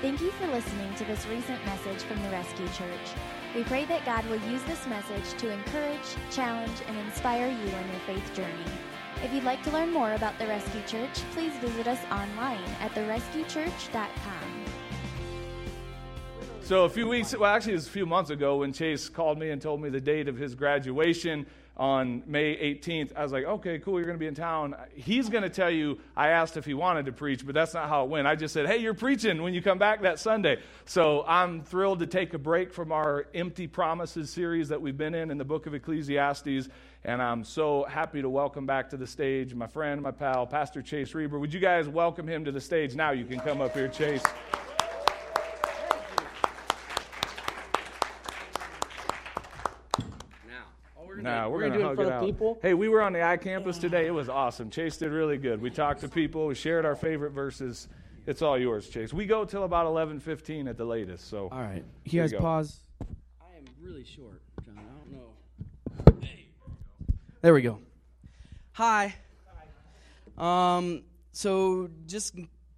Thank you for listening to this recent message from the Rescue Church. We pray that God will use this message to encourage, challenge, and inspire you in your faith journey. If you'd like to learn more about the Rescue Church, please visit us online at therescuechurch.com. So, a few weeks, well, actually, it was a few months ago when Chase called me and told me the date of his graduation on May 18th. I was like, okay, cool, you're going to be in town. He's going to tell you I asked if he wanted to preach, but that's not how it went. I just said, hey, you're preaching when you come back that Sunday. So I'm thrilled to take a break from our Empty Promises series that we've been in in the book of Ecclesiastes. And I'm so happy to welcome back to the stage my friend, my pal, Pastor Chase Riber. Would you guys welcome him to the stage now? You can come up here, Chase. No, we're, we're going to hug it out. People? Hey, we were on the iCampus today. It was awesome. Chase did really good. We talked to people. We shared our favorite verses. It's all yours, Chase. We go till about eleven fifteen at the latest. So all right, you guys you pause. I am really short, John. I don't know. Hey. There we go. Hi. Um. So just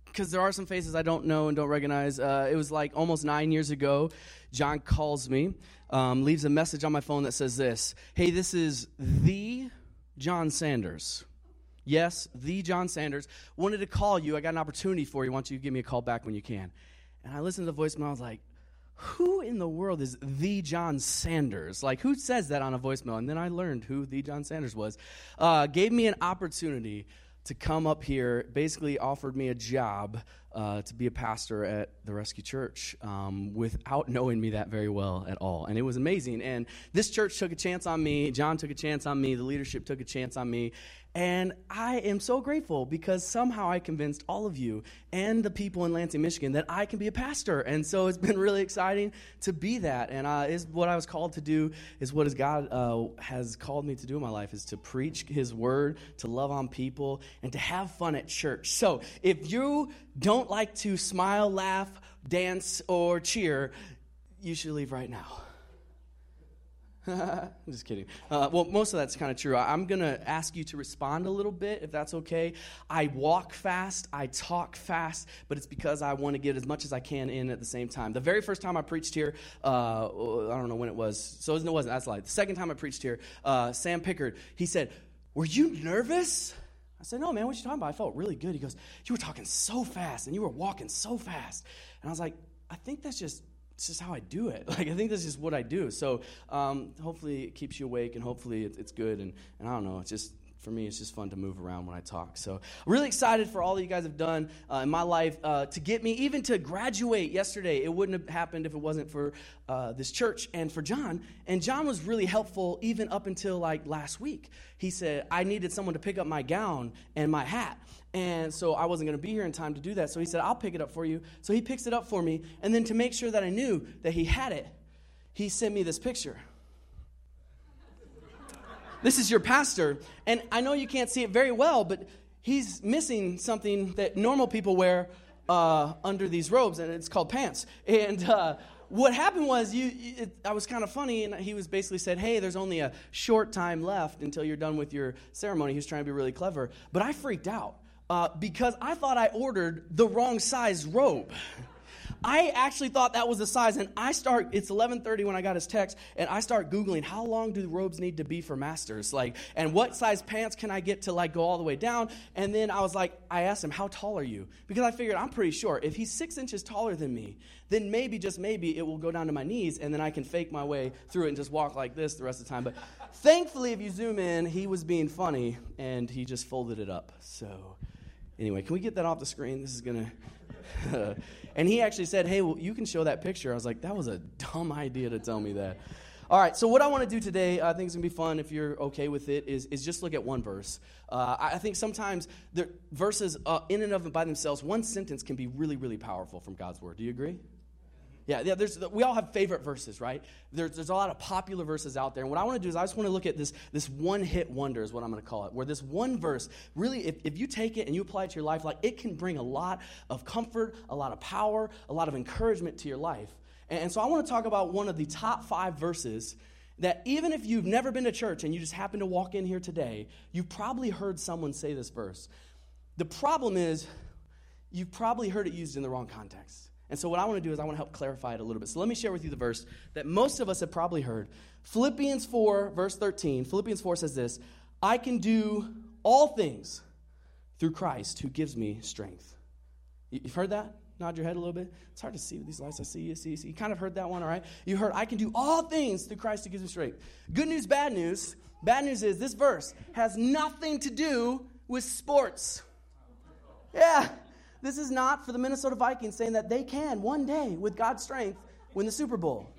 because there are some faces I don't know and don't recognize. Uh, it was like almost nine years ago. John calls me um, leaves a message on my phone that says this Hey, this is the John Sanders. Yes, the John Sanders. Wanted to call you. I got an opportunity for you. Why don't you give me a call back when you can? And I listened to the voicemail. I was like, who in the world is the John Sanders? Like, who says that on a voicemail? And then I learned who the John Sanders was. Uh, gave me an opportunity to come up here, basically offered me a job uh, to be a pastor at the Rescue Church um, without knowing me that very well at all. And it was amazing. And this church took a chance on me. John took a chance on me. The leadership took a chance on me. And I am so grateful because somehow I convinced all of you and the people in Lansing, Michigan that I can be a pastor. And so it's been really exciting to be that. And uh, is what I was called to do is what is God uh, has called me to do in my life is to preach His word, to love on people, and to have fun at church. So if you don't like to smile, laugh, dance, or cheer, you should leave right now. I'm just kidding. Uh, well, most of that's kind of true. I'm going to ask you to respond a little bit, if that's okay. I walk fast, I talk fast, but it's because I want to get as much as I can in at the same time. The very first time I preached here, uh, I don't know when it was, so it wasn't, that's like the second time I preached here, uh, Sam Pickard, he said, Were you nervous? I said, No, man, what you talking about? I felt really good. He goes, You were talking so fast and you were walking so fast. And I was like, I think that's just it's just how I do it. Like I think this is what I do. So um, hopefully it keeps you awake, and hopefully it, it's good. And, and I don't know, it's just for me, it's just fun to move around when I talk. So, really excited for all that you guys have done uh, in my life uh, to get me even to graduate yesterday. It wouldn't have happened if it wasn't for uh, this church and for John. And John was really helpful even up until like last week. He said, I needed someone to pick up my gown and my hat. And so I wasn't going to be here in time to do that. So he said, I'll pick it up for you. So he picks it up for me. And then to make sure that I knew that he had it, he sent me this picture. This is your pastor. And I know you can't see it very well, but he's missing something that normal people wear uh, under these robes, and it's called pants. And uh, what happened was, you, it, I was kind of funny, and he was basically said, "Hey, there's only a short time left until you're done with your ceremony." He was trying to be really clever, but I freaked out uh, because I thought I ordered the wrong size robe. I actually thought that was the size, and I start. It's 11:30 when I got his text, and I start googling how long do the robes need to be for masters, like, and what size pants can I get to like go all the way down? And then I was like, I asked him, how tall are you? Because I figured I'm pretty short. If he's six inches taller than me, then maybe just maybe it will go down to my knees, and then I can fake my way through it and just walk like this the rest of the time. But thankfully, if you zoom in, he was being funny, and he just folded it up. So. Anyway, can we get that off the screen? This is to. and he actually said, Hey, well, you can show that picture. I was like, That was a dumb idea to tell me that. All right, so what I want to do today, I think it's going to be fun if you're okay with it, is, is just look at one verse. Uh, I think sometimes the verses, uh, in and of by themselves, one sentence can be really, really powerful from God's word. Do you agree? Yeah, yeah there's, we all have favorite verses, right? There's, there's a lot of popular verses out there. And what I want to do is I just want to look at this, this one hit wonder, is what I'm going to call it, where this one verse, really, if, if you take it and you apply it to your life, like it can bring a lot of comfort, a lot of power, a lot of encouragement to your life. And, and so I want to talk about one of the top five verses that even if you've never been to church and you just happen to walk in here today, you've probably heard someone say this verse. The problem is, you've probably heard it used in the wrong context. And so, what I want to do is I want to help clarify it a little bit. So, let me share with you the verse that most of us have probably heard. Philippians 4, verse 13. Philippians 4 says this I can do all things through Christ who gives me strength. You've heard that? Nod your head a little bit. It's hard to see with these lights. I see you, see you, see you. kind of heard that one, all right? You heard, I can do all things through Christ who gives me strength. Good news, bad news. Bad news is this verse has nothing to do with sports. Yeah, this is not for the Minnesota Vikings saying that they can one day, with God's strength, win the Super Bowl.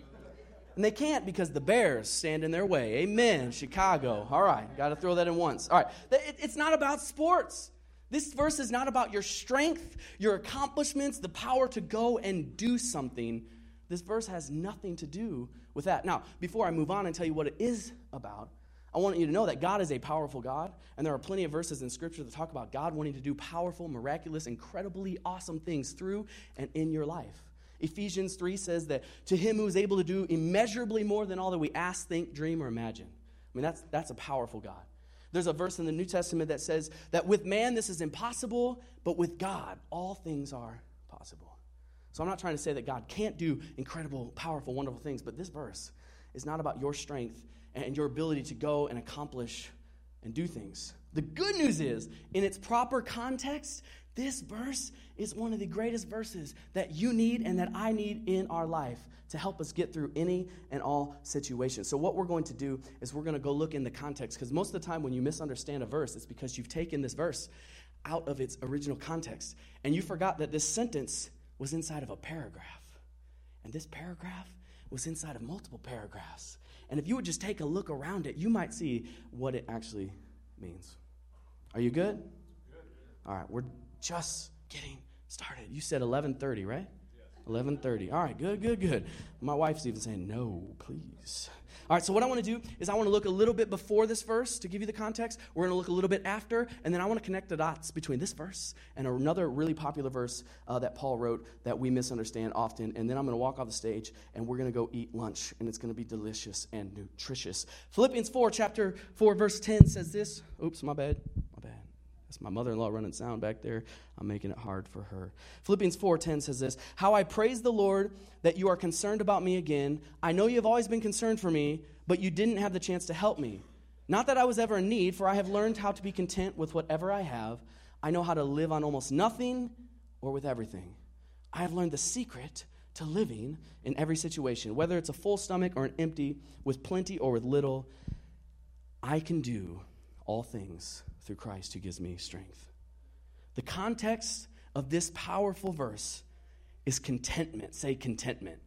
And they can't because the Bears stand in their way. Amen. Chicago. All right, got to throw that in once. All right, it's not about sports. This verse is not about your strength, your accomplishments, the power to go and do something. This verse has nothing to do with that. Now, before I move on and tell you what it is about, I want you to know that God is a powerful God, and there are plenty of verses in Scripture that talk about God wanting to do powerful, miraculous, incredibly awesome things through and in your life. Ephesians 3 says that to him who is able to do immeasurably more than all that we ask, think, dream, or imagine. I mean, that's, that's a powerful God. There's a verse in the New Testament that says that with man this is impossible, but with God all things are possible. So I'm not trying to say that God can't do incredible, powerful, wonderful things, but this verse is not about your strength and your ability to go and accomplish and do things. The good news is, in its proper context, this verse is one of the greatest verses that you need and that I need in our life to help us get through any and all situations. So, what we're going to do is we're going to go look in the context because most of the time when you misunderstand a verse, it's because you've taken this verse out of its original context and you forgot that this sentence was inside of a paragraph. And this paragraph was inside of multiple paragraphs. And if you would just take a look around it, you might see what it actually means. Are you good? good. All right, we're just getting started. You said 11:30, right? 11:30. All right, good, good, good. My wife's even saying, "No, please." All right, so what I want to do is I want to look a little bit before this verse to give you the context. We're going to look a little bit after, and then I want to connect the dots between this verse and another really popular verse uh, that Paul wrote that we misunderstand often. And then I'm going to walk off the stage and we're going to go eat lunch, and it's going to be delicious and nutritious. Philippians 4, chapter 4, verse 10 says this. Oops, my bad. My mother-in-law running sound back there. I'm making it hard for her. Philippians 4:10 says this, "How I praise the Lord that you are concerned about me again. I know you have always been concerned for me, but you didn't have the chance to help me. Not that I was ever in need, for I have learned how to be content with whatever I have. I know how to live on almost nothing or with everything. I have learned the secret to living in every situation, whether it's a full stomach or an empty, with plenty or with little. I can do all things through Christ who gives me strength. The context of this powerful verse is contentment. Say contentment.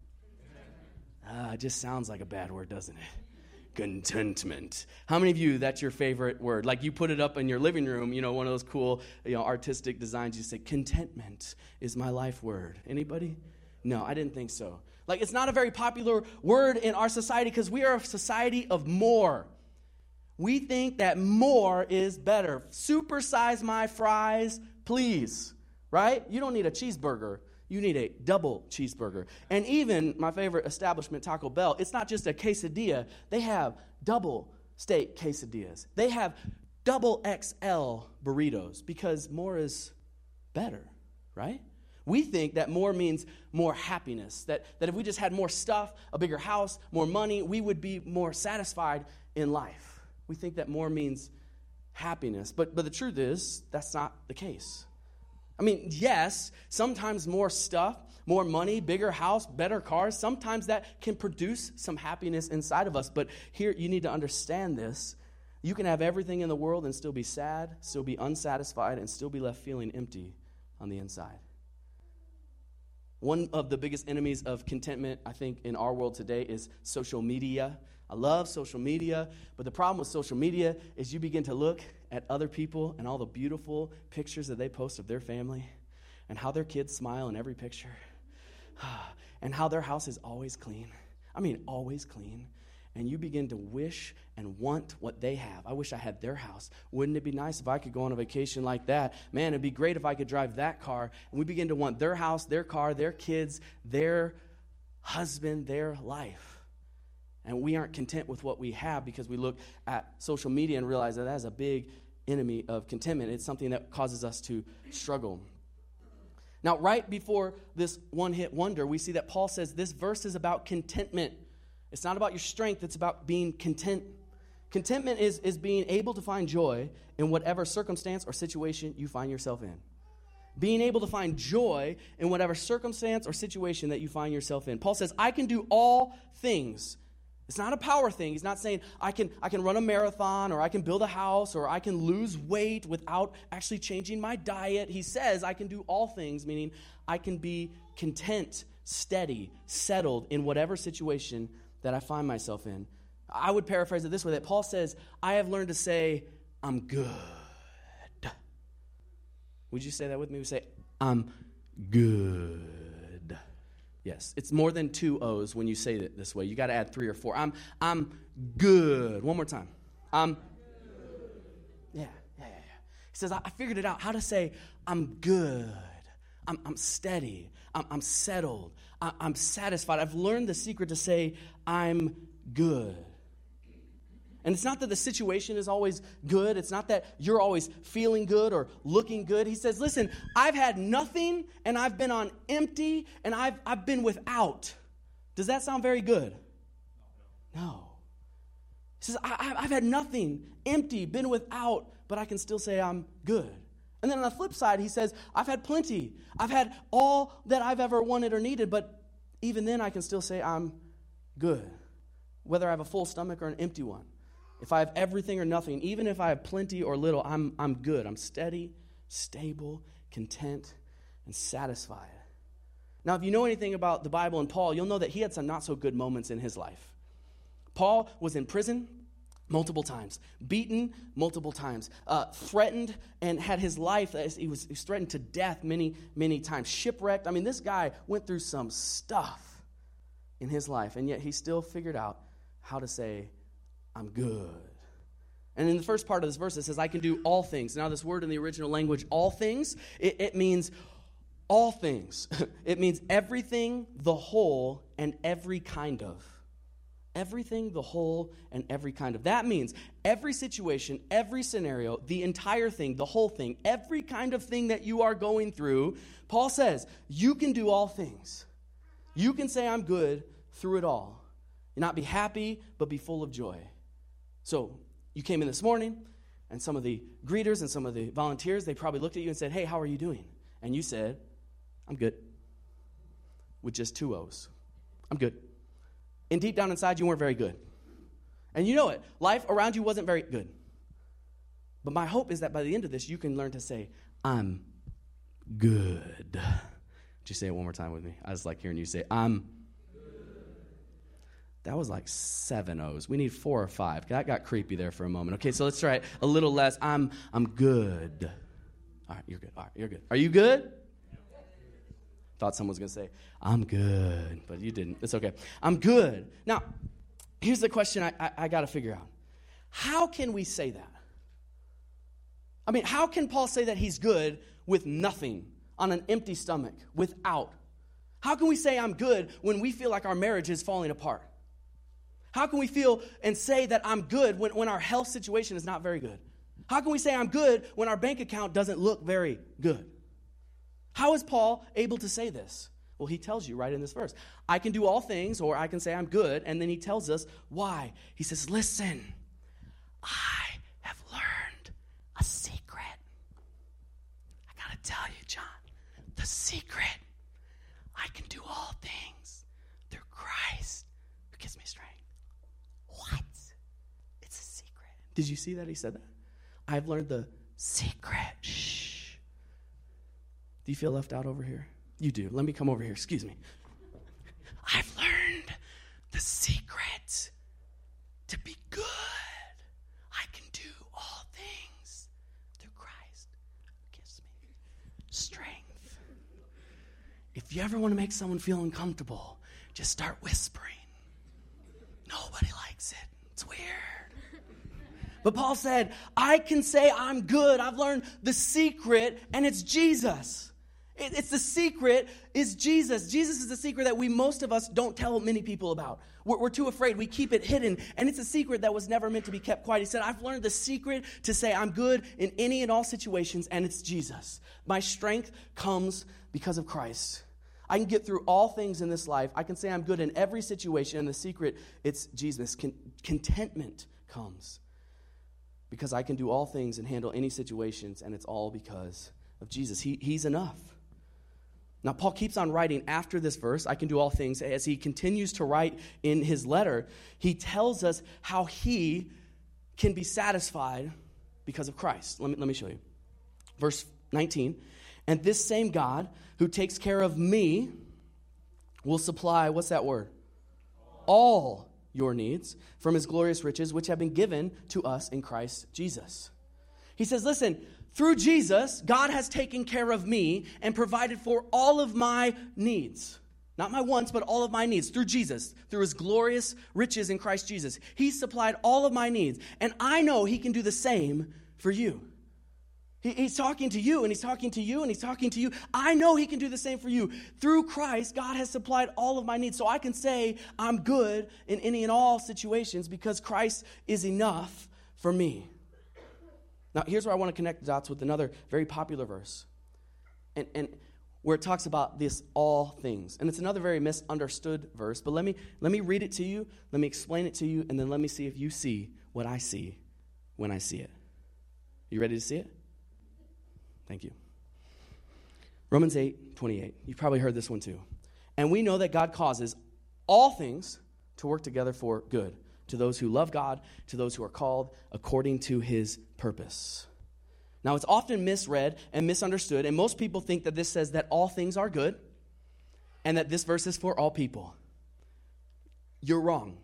Ah, it just sounds like a bad word, doesn't it? Contentment. How many of you that's your favorite word? Like you put it up in your living room, you know, one of those cool, you know, artistic designs. You say, "Contentment is my life word." Anybody? No, I didn't think so. Like it's not a very popular word in our society because we are a society of more. We think that more is better. Supersize my fries, please. Right? You don't need a cheeseburger. You need a double cheeseburger. And even my favorite establishment, Taco Bell, it's not just a quesadilla. They have double steak quesadillas. They have double XL burritos because more is better, right? We think that more means more happiness, that, that if we just had more stuff, a bigger house, more money, we would be more satisfied in life. We think that more means happiness. But, but the truth is, that's not the case. I mean, yes, sometimes more stuff, more money, bigger house, better cars, sometimes that can produce some happiness inside of us. But here, you need to understand this. You can have everything in the world and still be sad, still be unsatisfied, and still be left feeling empty on the inside. One of the biggest enemies of contentment, I think, in our world today is social media. I love social media, but the problem with social media is you begin to look at other people and all the beautiful pictures that they post of their family and how their kids smile in every picture and how their house is always clean. I mean, always clean. And you begin to wish and want what they have. I wish I had their house. Wouldn't it be nice if I could go on a vacation like that? Man, it'd be great if I could drive that car. And we begin to want their house, their car, their kids, their husband, their life. And we aren't content with what we have because we look at social media and realize that that is a big enemy of contentment. It's something that causes us to struggle. Now, right before this one hit wonder, we see that Paul says this verse is about contentment. It's not about your strength, it's about being content. Contentment is, is being able to find joy in whatever circumstance or situation you find yourself in. Being able to find joy in whatever circumstance or situation that you find yourself in. Paul says, I can do all things. It's not a power thing. He's not saying I can, I can run a marathon or I can build a house or I can lose weight without actually changing my diet. He says I can do all things, meaning I can be content, steady, settled in whatever situation that I find myself in. I would paraphrase it this way that Paul says, I have learned to say, I'm good. Would you say that with me? We say, I'm good. Yes, it's more than two O's when you say it this way. You got to add three or four. I'm, I'm good. One more time. I'm yeah, yeah, yeah, yeah. He says, I figured it out how to say, I'm good. I'm, I'm steady. I'm, I'm settled. I, I'm satisfied. I've learned the secret to say, I'm good. And it's not that the situation is always good. It's not that you're always feeling good or looking good. He says, Listen, I've had nothing and I've been on empty and I've, I've been without. Does that sound very good? No. He says, I, have had nothing, empty, been without, but I can still say I'm good. And then on the flip side, he says, I've had plenty. I've had all that I've ever wanted or needed, but even then I can still say I'm good, whether I have a full stomach or an empty one. If I have everything or nothing, even if I have plenty or little, I'm, I'm good. I'm steady, stable, content, and satisfied. Now, if you know anything about the Bible and Paul, you'll know that he had some not so good moments in his life. Paul was in prison multiple times, beaten multiple times, uh, threatened and had his life, he was, he was threatened to death many, many times, shipwrecked. I mean, this guy went through some stuff in his life, and yet he still figured out how to say, I'm good. And in the first part of this verse, it says, I can do all things. Now, this word in the original language, all things, it, it means all things. it means everything, the whole, and every kind of. Everything, the whole, and every kind of. That means every situation, every scenario, the entire thing, the whole thing, every kind of thing that you are going through, Paul says, you can do all things. You can say, I'm good through it all. And not be happy, but be full of joy. So you came in this morning, and some of the greeters and some of the volunteers, they probably looked at you and said, Hey, how are you doing? And you said, I'm good. With just two O's. I'm good. And deep down inside, you weren't very good. And you know it. Life around you wasn't very good. But my hope is that by the end of this, you can learn to say, I'm good. You say it one more time with me? I just like hearing you say, I'm that was like seven O's. We need four or five. That got creepy there for a moment. Okay, so let's try it a little less. I'm I'm good. All right, you're good. All right, you're good. Are you good? Thought someone was going to say, I'm good, but you didn't. It's okay. I'm good. Now, here's the question I, I, I got to figure out How can we say that? I mean, how can Paul say that he's good with nothing, on an empty stomach, without? How can we say I'm good when we feel like our marriage is falling apart? How can we feel and say that I'm good when, when our health situation is not very good? How can we say I'm good when our bank account doesn't look very good? How is Paul able to say this? Well, he tells you right in this verse I can do all things, or I can say I'm good, and then he tells us why. He says, Listen, I have learned a secret. I gotta tell you, John, the secret. I can do all things through Christ who gives me strength. Did you see that he said that? I've learned the secret. Shh. Do you feel left out over here? You do. Let me come over here. Excuse me. I've learned the secret to be good. I can do all things through Christ who gives me strength. If you ever want to make someone feel uncomfortable, just start whispering. Nobody it. It's weird. But Paul said, I can say I'm good. I've learned the secret, and it's Jesus. It's the secret is Jesus. Jesus is the secret that we, most of us, don't tell many people about. We're, we're, too afraid. We keep it hidden. And it's a secret that was never meant to be kept quiet. He said, I've learned the secret to say I'm good in any and all situations, and it's Jesus. My strength comes because of Christ. I can get through all things in this life. I can say I'm good in every situation. And the secret, it's Jesus. Con- contentment comes because I can do all things and handle any situations, and it's all because of Jesus. He, he's enough. Now, Paul keeps on writing after this verse, I can do all things. As he continues to write in his letter, he tells us how he can be satisfied because of Christ. Let me, let me show you. Verse 19. And this same God who takes care of me will supply, what's that word? All your needs from his glorious riches, which have been given to us in Christ Jesus. He says, Listen, through Jesus, God has taken care of me and provided for all of my needs. Not my wants, but all of my needs through Jesus, through his glorious riches in Christ Jesus. He supplied all of my needs. And I know he can do the same for you. He, he's talking to you, and he's talking to you, and he's talking to you. I know he can do the same for you. Through Christ, God has supplied all of my needs. So I can say I'm good in any and all situations because Christ is enough for me. Now, here's where I want to connect the dots with another very popular verse. And, and where it talks about this all things. And it's another very misunderstood verse, but let me let me read it to you, let me explain it to you, and then let me see if you see what I see when I see it. You ready to see it? Thank you. Romans 8, 28. You've probably heard this one too. And we know that God causes all things to work together for good to those who love God, to those who are called according to his purpose. Now, it's often misread and misunderstood, and most people think that this says that all things are good and that this verse is for all people. You're wrong.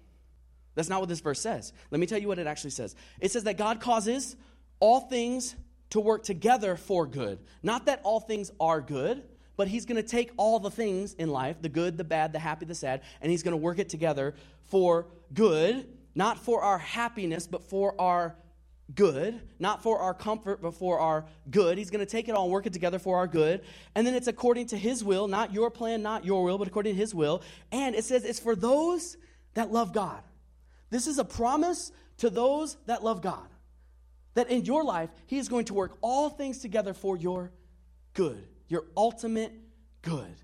That's not what this verse says. Let me tell you what it actually says. It says that God causes all things to work together for good. Not that all things are good, but He's going to take all the things in life the good, the bad, the happy, the sad and He's going to work it together for good, not for our happiness, but for our good, not for our comfort, but for our good. He's going to take it all and work it together for our good. And then it's according to His will, not your plan, not your will, but according to His will. And it says it's for those that love God. This is a promise to those that love God. That in your life, He is going to work all things together for your good, your ultimate good.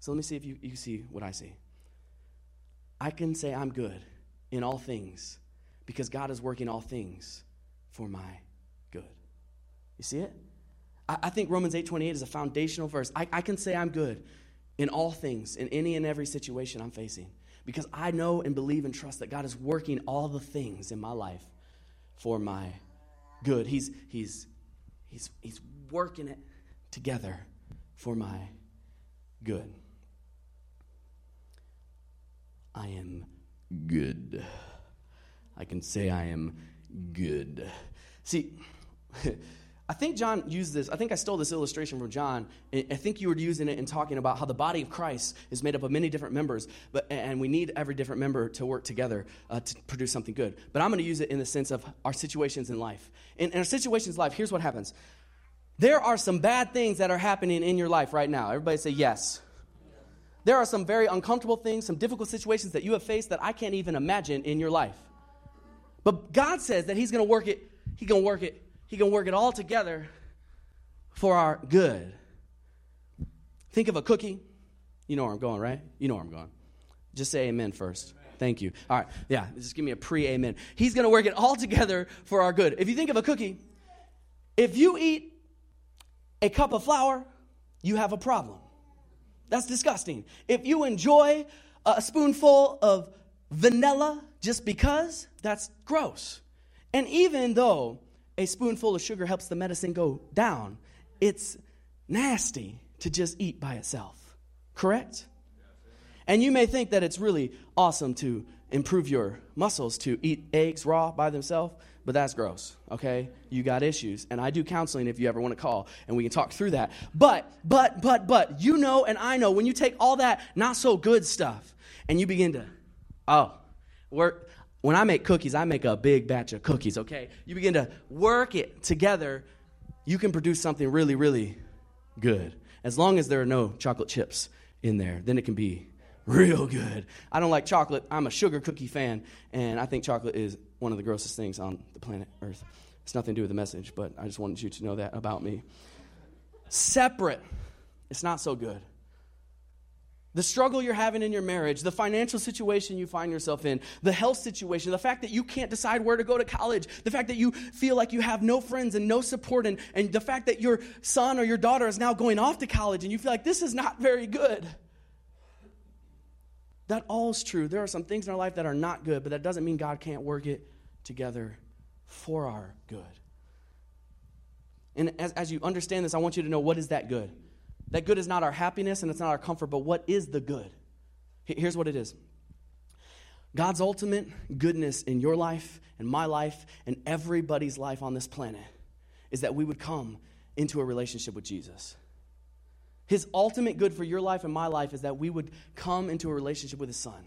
So let me see if you, you see what I see. I can say I'm good in all things because God is working all things for my good. You see it? I, I think Romans 8.28 is a foundational verse. I, I can say I'm good in all things, in any and every situation I'm facing because I know and believe and trust that God is working all the things in my life for my good. He's, he's, he's, he's working it together for my good. I am good. I can say I am good. See, I think John used this. I think I stole this illustration from John. I think you were using it in talking about how the body of Christ is made up of many different members, but and we need every different member to work together uh, to produce something good. But I'm going to use it in the sense of our situations in life. In, in our situations in life, here's what happens. There are some bad things that are happening in your life right now. Everybody say yes. There are some very uncomfortable things, some difficult situations that you have faced that I can't even imagine in your life. But God says that He's going to work it. He's going to work it he can work it all together for our good. Think of a cookie. You know where I'm going, right? You know where I'm going. Just say amen first. Thank you. All right. Yeah, just give me a pre amen. He's going to work it all together for our good. If you think of a cookie, if you eat a cup of flour, you have a problem. That's disgusting. If you enjoy a spoonful of vanilla just because, that's gross. And even though a spoonful of sugar helps the medicine go down. It's nasty to just eat by itself. Correct? And you may think that it's really awesome to improve your muscles to eat eggs raw by themselves, but that's gross, okay? You got issues. And I do counseling if you ever want to call and we can talk through that. But, but, but, but, you know and I know when you take all that not so good stuff and you begin to, oh, we're, when I make cookies, I make a big batch of cookies, okay? You begin to work it together, you can produce something really, really good. As long as there are no chocolate chips in there, then it can be real good. I don't like chocolate. I'm a sugar cookie fan, and I think chocolate is one of the grossest things on the planet Earth. It's nothing to do with the message, but I just wanted you to know that about me. separate, it's not so good. The struggle you're having in your marriage, the financial situation you find yourself in, the health situation, the fact that you can't decide where to go to college, the fact that you feel like you have no friends and no support, and, and the fact that your son or your daughter is now going off to college and you feel like this is not very good. That all is true. There are some things in our life that are not good, but that doesn't mean God can't work it together for our good. And as, as you understand this, I want you to know what is that good? That good is not our happiness and it's not our comfort, but what is the good? Here's what it is God's ultimate goodness in your life and my life and everybody's life on this planet is that we would come into a relationship with Jesus. His ultimate good for your life and my life is that we would come into a relationship with His Son.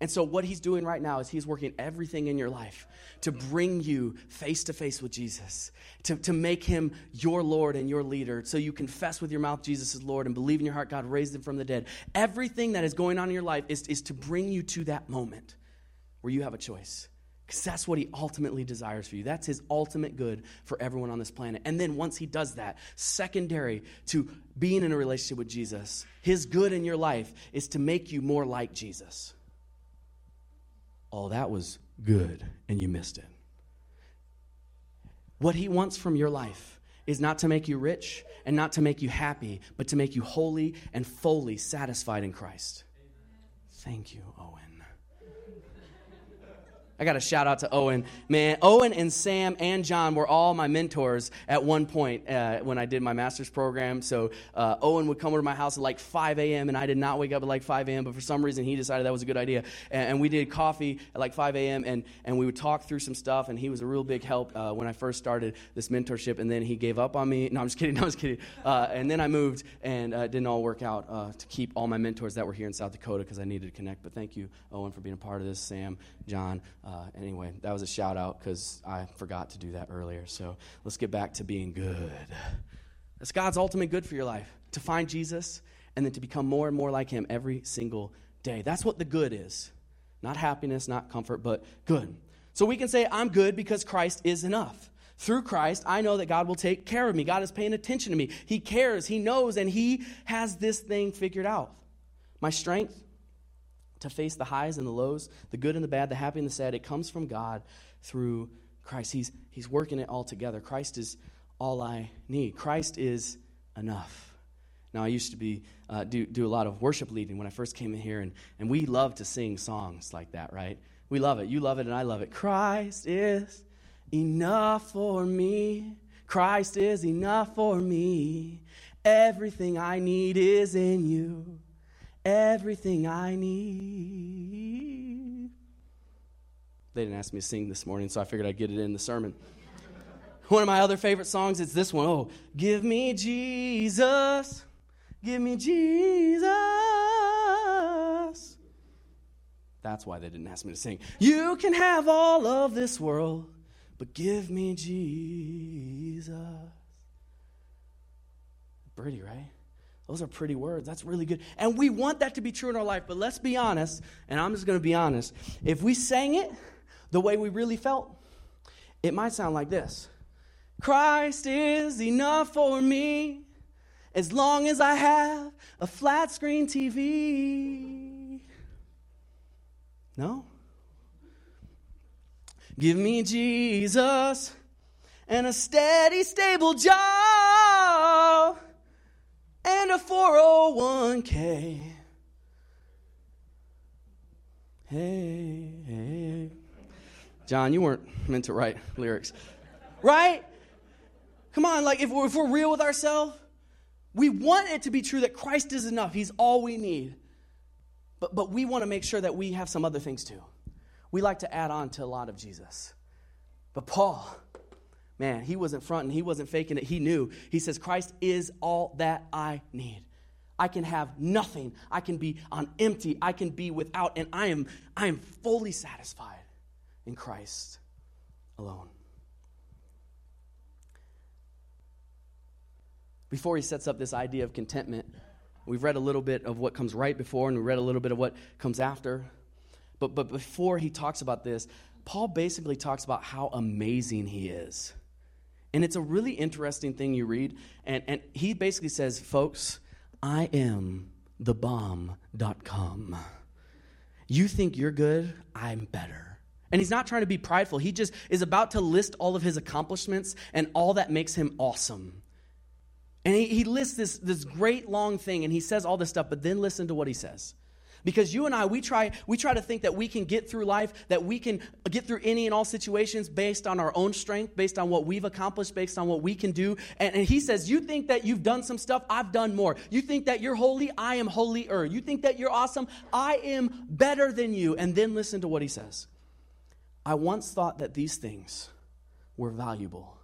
And so, what he's doing right now is he's working everything in your life to bring you face to face with Jesus, to, to make him your Lord and your leader. So you confess with your mouth Jesus is Lord and believe in your heart God raised him from the dead. Everything that is going on in your life is, is to bring you to that moment where you have a choice. Because that's what he ultimately desires for you. That's his ultimate good for everyone on this planet. And then once he does that, secondary to being in a relationship with Jesus, his good in your life is to make you more like Jesus oh, that was good, and you missed it. What he wants from your life is not to make you rich and not to make you happy, but to make you holy and fully satisfied in Christ. Thank you, Owen. I got a shout out to Owen. Man, Owen and Sam and John were all my mentors at one point uh, when I did my master's program. So uh, Owen would come over to my house at like 5 a.m., and I did not wake up at like 5 a.m., but for some reason he decided that was a good idea. And, and we did coffee at like 5 a.m., and, and we would talk through some stuff, and he was a real big help uh, when I first started this mentorship, and then he gave up on me. No, I'm just kidding. No, I'm just kidding. Uh, and then I moved, and uh, it didn't all work out uh, to keep all my mentors that were here in South Dakota because I needed to connect. But thank you, Owen, for being a part of this, Sam, John. Uh, anyway, that was a shout out because I forgot to do that earlier. So let's get back to being good. That's God's ultimate good for your life to find Jesus and then to become more and more like Him every single day. That's what the good is. Not happiness, not comfort, but good. So we can say, I'm good because Christ is enough. Through Christ, I know that God will take care of me. God is paying attention to me. He cares, He knows, and He has this thing figured out. My strength, to face the highs and the lows, the good and the bad, the happy and the sad. It comes from God through Christ. He's, he's working it all together. Christ is all I need. Christ is enough. Now, I used to be uh, do, do a lot of worship leading when I first came in here, and, and we love to sing songs like that, right? We love it. You love it, and I love it. Christ is enough for me. Christ is enough for me. Everything I need is in you everything I need. They didn't ask me to sing this morning, so I figured I'd get it in the sermon. One of my other favorite songs is this one. Oh, give me Jesus. Give me Jesus. That's why they didn't ask me to sing. You can have all of this world, but give me Jesus. Pretty, right? Those are pretty words. That's really good. And we want that to be true in our life, but let's be honest, and I'm just going to be honest. If we sang it the way we really felt, it might sound like this Christ is enough for me as long as I have a flat screen TV. No? Give me Jesus and a steady, stable job and a 401k. Hey, hey. John, you weren't meant to write lyrics. Right? Come on, like if we're, if we're real with ourselves, we want it to be true that Christ is enough. He's all we need. But, but we want to make sure that we have some other things too. We like to add on to a lot of Jesus. But Paul, Man, he wasn't fronting, he wasn't faking it. He knew. He says, Christ is all that I need. I can have nothing. I can be on empty. I can be without, and I am, I am fully satisfied in Christ alone. Before he sets up this idea of contentment, we've read a little bit of what comes right before, and we read a little bit of what comes after. But, but before he talks about this, Paul basically talks about how amazing he is. And it's a really interesting thing you read. And, and he basically says, folks, I am the bomb.com. You think you're good? I'm better. And he's not trying to be prideful. He just is about to list all of his accomplishments and all that makes him awesome. And he, he lists this, this great long thing and he says all this stuff, but then listen to what he says. Because you and I, we try, we try to think that we can get through life, that we can get through any and all situations based on our own strength, based on what we've accomplished, based on what we can do. And, and he says, You think that you've done some stuff, I've done more. You think that you're holy, I am holier. You think that you're awesome, I am better than you. And then listen to what he says. I once thought that these things were valuable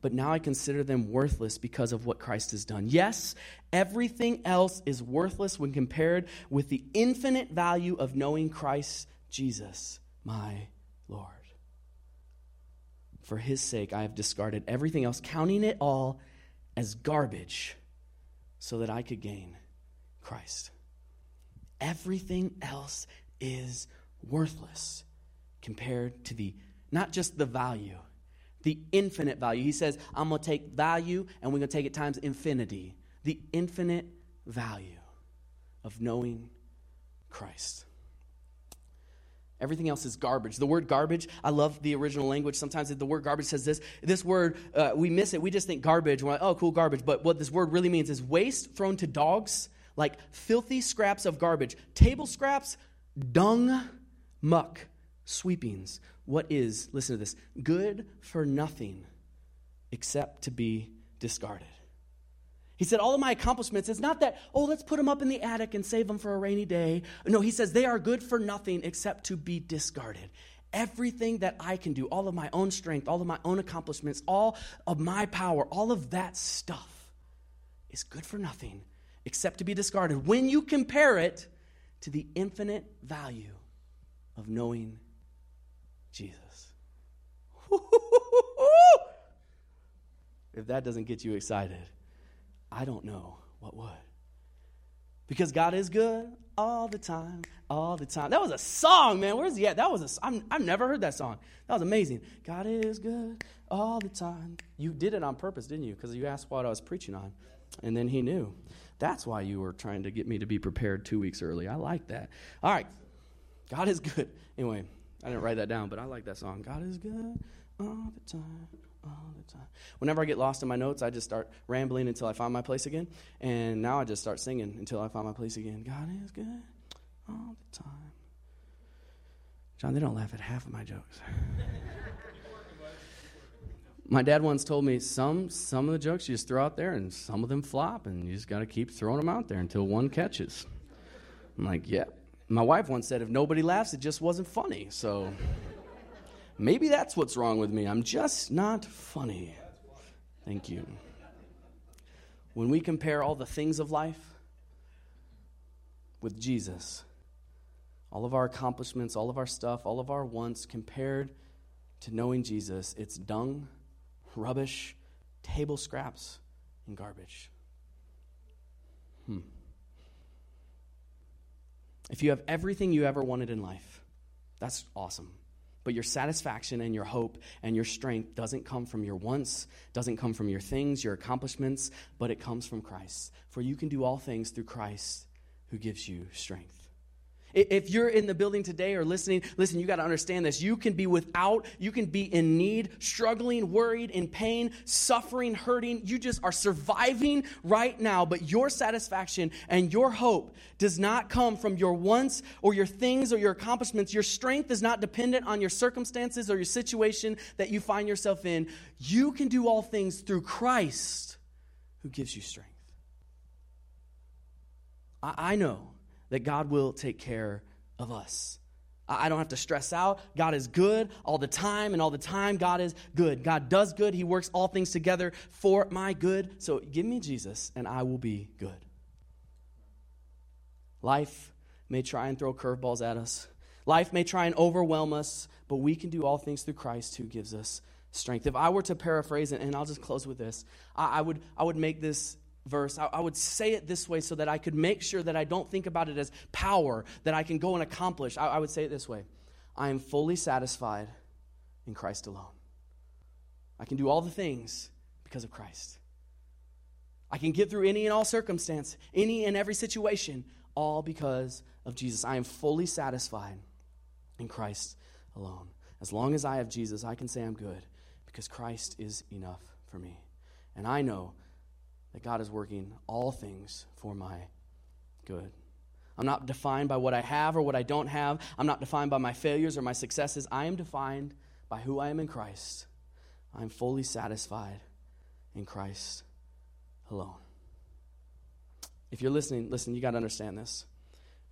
but now I consider them worthless because of what Christ has done. Yes, everything else is worthless when compared with the infinite value of knowing Christ Jesus, my Lord. For his sake, I have discarded everything else, counting it all as garbage so that I could gain Christ. Everything else is worthless compared to the not just the value the infinite value. He says, I'm going to take value and we're going to take it times infinity. The infinite value of knowing Christ. Everything else is garbage. The word garbage, I love the original language. Sometimes the word garbage says this. This word, uh, we miss it. We just think garbage. We're like, oh, cool, garbage. But what this word really means is waste thrown to dogs, like filthy scraps of garbage. Table scraps, dung, muck, sweepings, what is, listen to this, good for nothing except to be discarded. He said, All of my accomplishments, it's not that, oh, let's put them up in the attic and save them for a rainy day. No, he says, they are good for nothing except to be discarded. Everything that I can do, all of my own strength, all of my own accomplishments, all of my power, all of that stuff is good for nothing except to be discarded when you compare it to the infinite value of knowing Jesus. if that doesn't get you excited, I don't know what would. Because God is good all the time, all the time. That was a song, man. Where's he at? That was a. I'm, I've never heard that song. That was amazing. God is good all the time. You did it on purpose, didn't you? Because you asked what I was preaching on, and then He knew. That's why you were trying to get me to be prepared two weeks early. I like that. All right, God is good. Anyway, I didn't write that down, but I like that song. God is good all the time, all the time. Whenever I get lost in my notes, I just start rambling until I find my place again. And now I just start singing until I find my place again. God is good all the time. John, they don't laugh at half of my jokes. my dad once told me some some of the jokes you just throw out there and some of them flop and you just got to keep throwing them out there until one catches. I'm like, yep. My wife once said, if nobody laughs, it just wasn't funny. So maybe that's what's wrong with me. I'm just not funny. Thank you. When we compare all the things of life with Jesus, all of our accomplishments, all of our stuff, all of our wants compared to knowing Jesus, it's dung, rubbish, table scraps, and garbage. Hmm. If you have everything you ever wanted in life, that's awesome. But your satisfaction and your hope and your strength doesn't come from your wants, doesn't come from your things, your accomplishments, but it comes from Christ. For you can do all things through Christ who gives you strength. If you're in the building today or listening, listen, you got to understand this. You can be without, you can be in need, struggling, worried, in pain, suffering, hurting. You just are surviving right now, but your satisfaction and your hope does not come from your wants or your things or your accomplishments. Your strength is not dependent on your circumstances or your situation that you find yourself in. You can do all things through Christ who gives you strength. I, know that God will take care of us. I don't have to stress out. God is good all the time, and all the time, God is good. God does good. He works all things together for my good. So give me Jesus, and I will be good. Life may try and throw curveballs at us, life may try and overwhelm us, but we can do all things through Christ who gives us strength. If I were to paraphrase and I'll just close with this, I would, I would make this verse, I, I, would say it this way so that I could make sure that I don't think about it as power that I can go and accomplish. I, I would say it this way I am fully satisfied in Christ alone. I can do all the things because of Christ. I can get through any and all circumstance, any and every situation, all because of Jesus. I am fully satisfied in Christ alone. As long as I have Jesus, I can say I'm good because Christ is enough for me. And I know that God is working all things for my good. I'm not defined by what I have or what I don't have. I'm not defined by my failures or my successes. I am defined by who I am in Christ. I'm fully satisfied in Christ alone. If you're listening, listen, you got to understand this.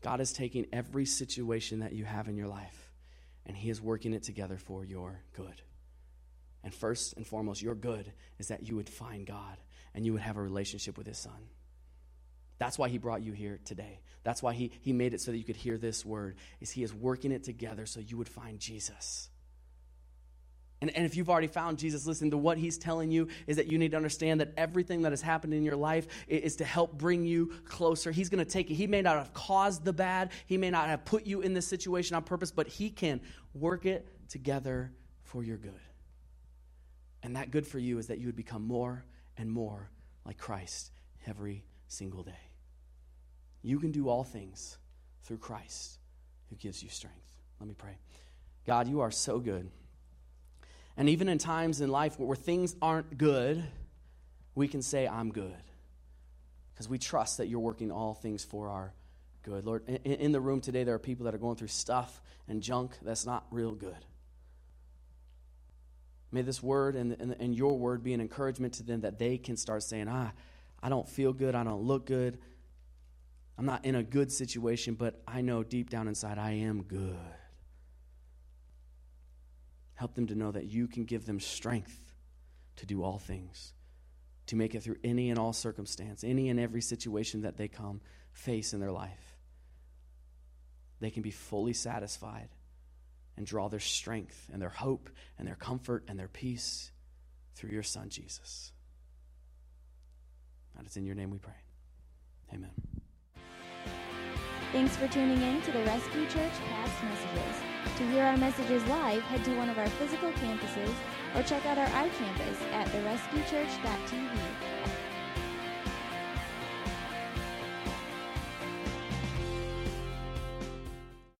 God is taking every situation that you have in your life and He is working it together for your good. And first and foremost, your good is that you would find God and you would have a relationship with His Son. That's why He brought you here today. That's why He, he made it so that you could hear this word, is He is working it together so you would find Jesus. And, and if you've already found Jesus, listen to what he's telling you is that you need to understand that everything that has happened in your life is to help bring you closer. He's going to take it. He may not have caused the bad, he may not have put you in this situation on purpose, but he can work it together for your good. And that good for you is that you would become more and more like Christ every single day. You can do all things through Christ who gives you strength. Let me pray. God, you are so good. And even in times in life where, things aren't good, we can say, I'm good. Because we trust that you're working all things for our good. Lord, in, the room today, there are people that are going through stuff and junk that's not real good. May this word and, and, and, your word be an encouragement to them that they can start saying, ah, I don't feel good. I don't look good. I'm not in a good situation, but I know deep down inside I am good. Help them to know that you can give them strength to do all things, to make it through any and all circumstance, any and every situation that they come face in their life. They can be fully satisfied and draw their strength and their hope and their comfort and their peace through your Son, Jesus. And it's in your name we pray. Amen. Thanks for tuning in to the Rescue Church Past Messages. To hear our messages live, head to one of our physical campuses or check out our iCampus at therescuechurch.tv.